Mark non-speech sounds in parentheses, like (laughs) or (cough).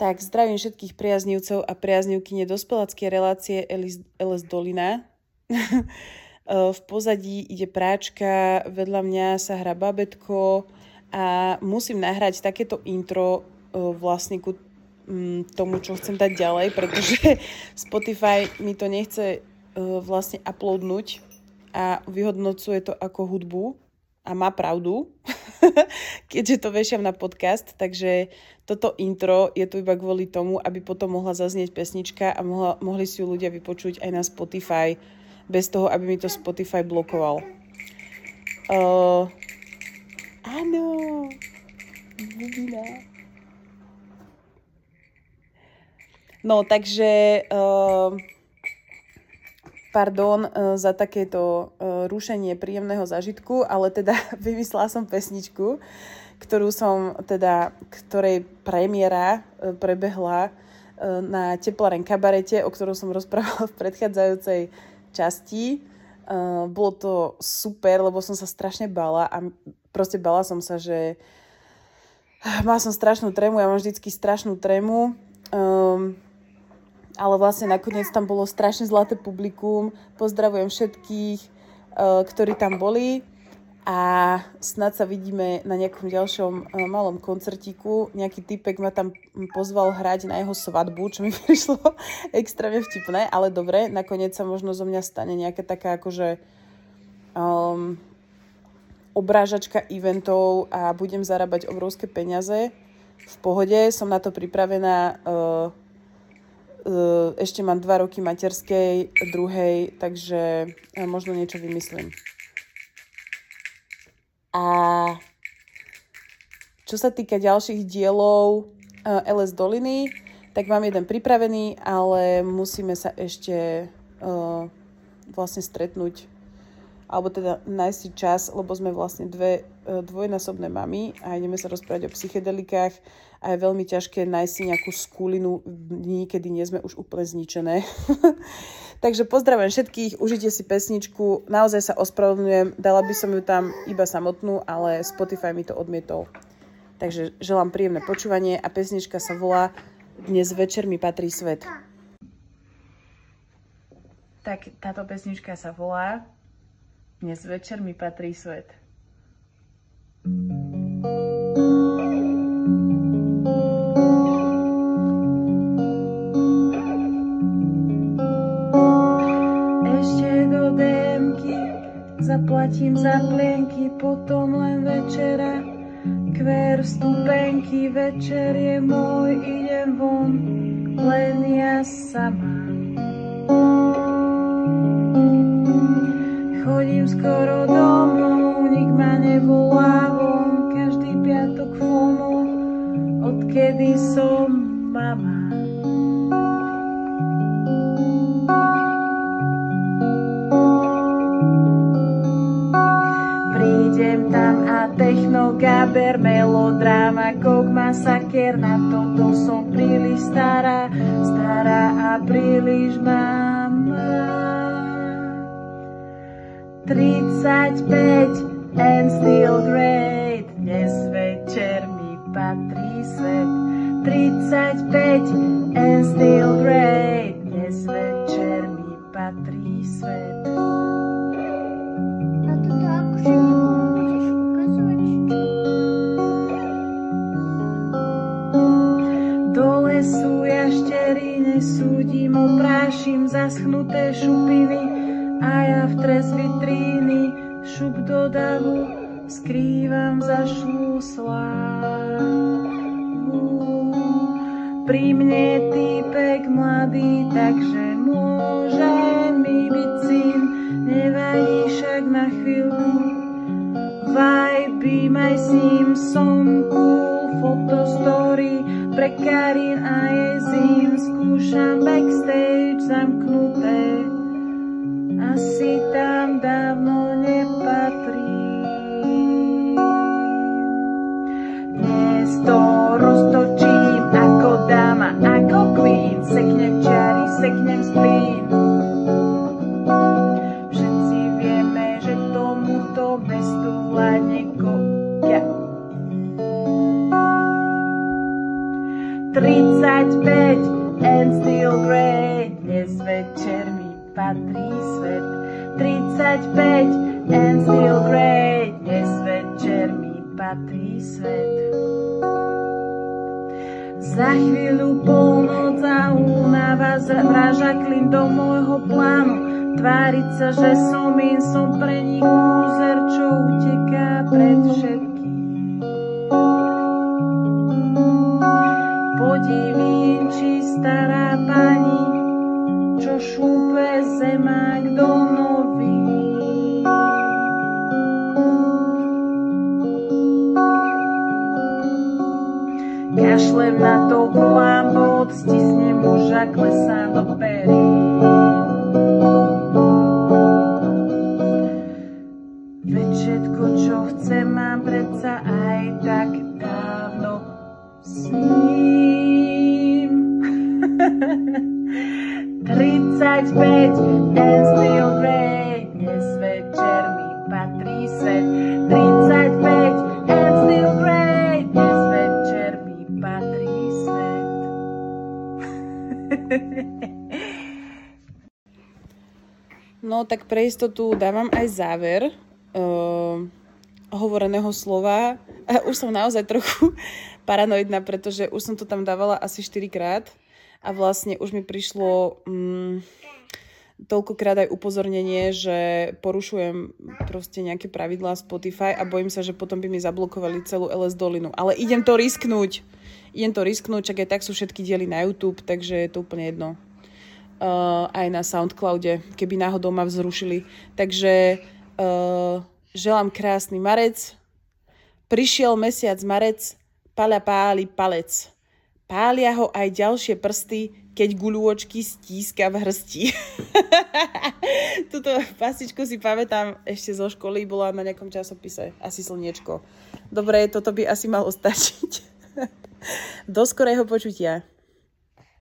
Tak zdravím všetkých priaznivcov a priaznivky nedospeláckej relácie LS Dolina. (laughs) v pozadí ide práčka, vedľa mňa sa hrá babetko a musím nahrať takéto intro vlastne ku mm, tomu, čo chcem dať ďalej, pretože (laughs) Spotify mi to nechce vlastne uploadnúť a vyhodnocuje to ako hudbu a má pravdu, (laughs) (laughs) keďže to vešiam na podcast, takže toto intro je tu iba kvôli tomu, aby potom mohla zaznieť pesnička a mohla, mohli si ju ľudia vypočuť aj na Spotify, bez toho, aby mi to Spotify blokoval. Uh, áno, bubina. No, takže uh, pardon uh, za takéto uh, rušenie príjemného zažitku, ale teda (laughs) vymyslela som pesničku, ktorú som teda, ktorej premiéra uh, prebehla na Teplaren kabarete, o ktorom som rozprávala v predchádzajúcej časti. Bolo to super, lebo som sa strašne bala a proste bala som sa, že mala som strašnú trému, ja mám vždycky strašnú trému. Um, ale vlastne nakoniec tam bolo strašne zlaté publikum. Pozdravujem všetkých, uh, ktorí tam boli a snad sa vidíme na nejakom ďalšom uh, malom koncertíku. Nejaký typek ma tam pozval hrať na jeho svadbu, čo mi (laughs) prišlo extrémne vtipné, ale dobre, nakoniec sa možno zo mňa stane nejaká taká akože um, obrážačka eventov a budem zarábať obrovské peniaze. V pohode, som na to pripravená. Uh, ešte mám dva roky materskej, druhej, takže eh, možno niečo vymyslím. A čo sa týka ďalších dielov eh, LS Doliny, tak mám jeden pripravený, ale musíme sa ešte vlastne stretnúť alebo teda nájsť si čas, lebo sme vlastne dve e, dvojnásobné mamy a ideme sa rozprávať o psychedelikách a je veľmi ťažké nájsť si nejakú skulinu dní, kedy nie sme už úplne zničené. (laughs) Takže pozdravujem všetkých, užite si pesničku, naozaj sa ospravedlňujem, dala by som ju tam iba samotnú, ale Spotify mi to odmietol. Takže želám príjemné počúvanie a pesnička sa volá Dnes večer mi patrí svet. Tak táto pesnička sa volá dnes večer mi patrí svet. Ešte do démky zaplatím za plienky, potom len večera. Kver stupenky, večer je môj, idem von, len ja sama. Chodím skoro domov, nik ma nevolá von, každý piatok FOMO, odkedy som mama. Prídem tam a techno, gaber, melodráma, kok, masaker, na toto som príliš stará, stará a príliš mama. 35 and still great. Dnes večer mi patrí svet. 35 and still great. Dnes večer mi patrí svet. A toto akože môžeš ukazovať? Dole sú jaštery, nesúdim, oprášim zaschnuté šupiny a ja v tres vitríny šup do davu skrývam za šlúslá. Pri mne týpek mladý, takže môže mi byť syn, nevadí však na chvíľku. Vibe, maj s ním, som fotostory pre Karin a jej zim, skúšam backstage zamknuté asi tam dávno nepatrí. Dnes to roztočím ako dáma, ako queen, seknem čary, seknem splín. Všetci vieme, že tomuto mestu vládne kopia. 35 and still great. Dnes večer patrí svet. 35 and still great. Dnes večer mi patrí svet. Za chvíľu polnoc a únava vraža klin do môjho plánu. Tváriť sa, že som in, som pre nich lúzer, čo uteká pred všetkým. Kašlem na to, volám bod, stisnem muža, klesám do perí. Veď všetko, čo chcem, mám predsa aj tak dávno s ním. 35 and still great, dnes večer mi patrí svet. Tak pre istotu dávam aj záver uh, hovoreného slova. A už som naozaj trochu (laughs) paranoidná, pretože už som to tam dávala asi 4 krát a vlastne už mi prišlo um, toľkokrát aj upozornenie, že porušujem proste nejaké pravidlá Spotify a bojím sa, že potom by mi zablokovali celú LS dolinu. Ale idem to risknúť. Idem to risknúť, čak aj tak sú všetky diely na YouTube, takže je to úplne jedno uh, aj na Soundcloude, keby náhodou ma vzrušili. Takže uh, želám krásny marec. Prišiel mesiac marec, paľa páli palec. Pália ho aj ďalšie prsty, keď guľôčky stíska v hrsti. (laughs) Tuto pasičku si pamätám ešte zo školy, bola na nejakom časopise, asi slniečko. Dobre, toto by asi malo stačiť. (laughs) Do skorého počutia.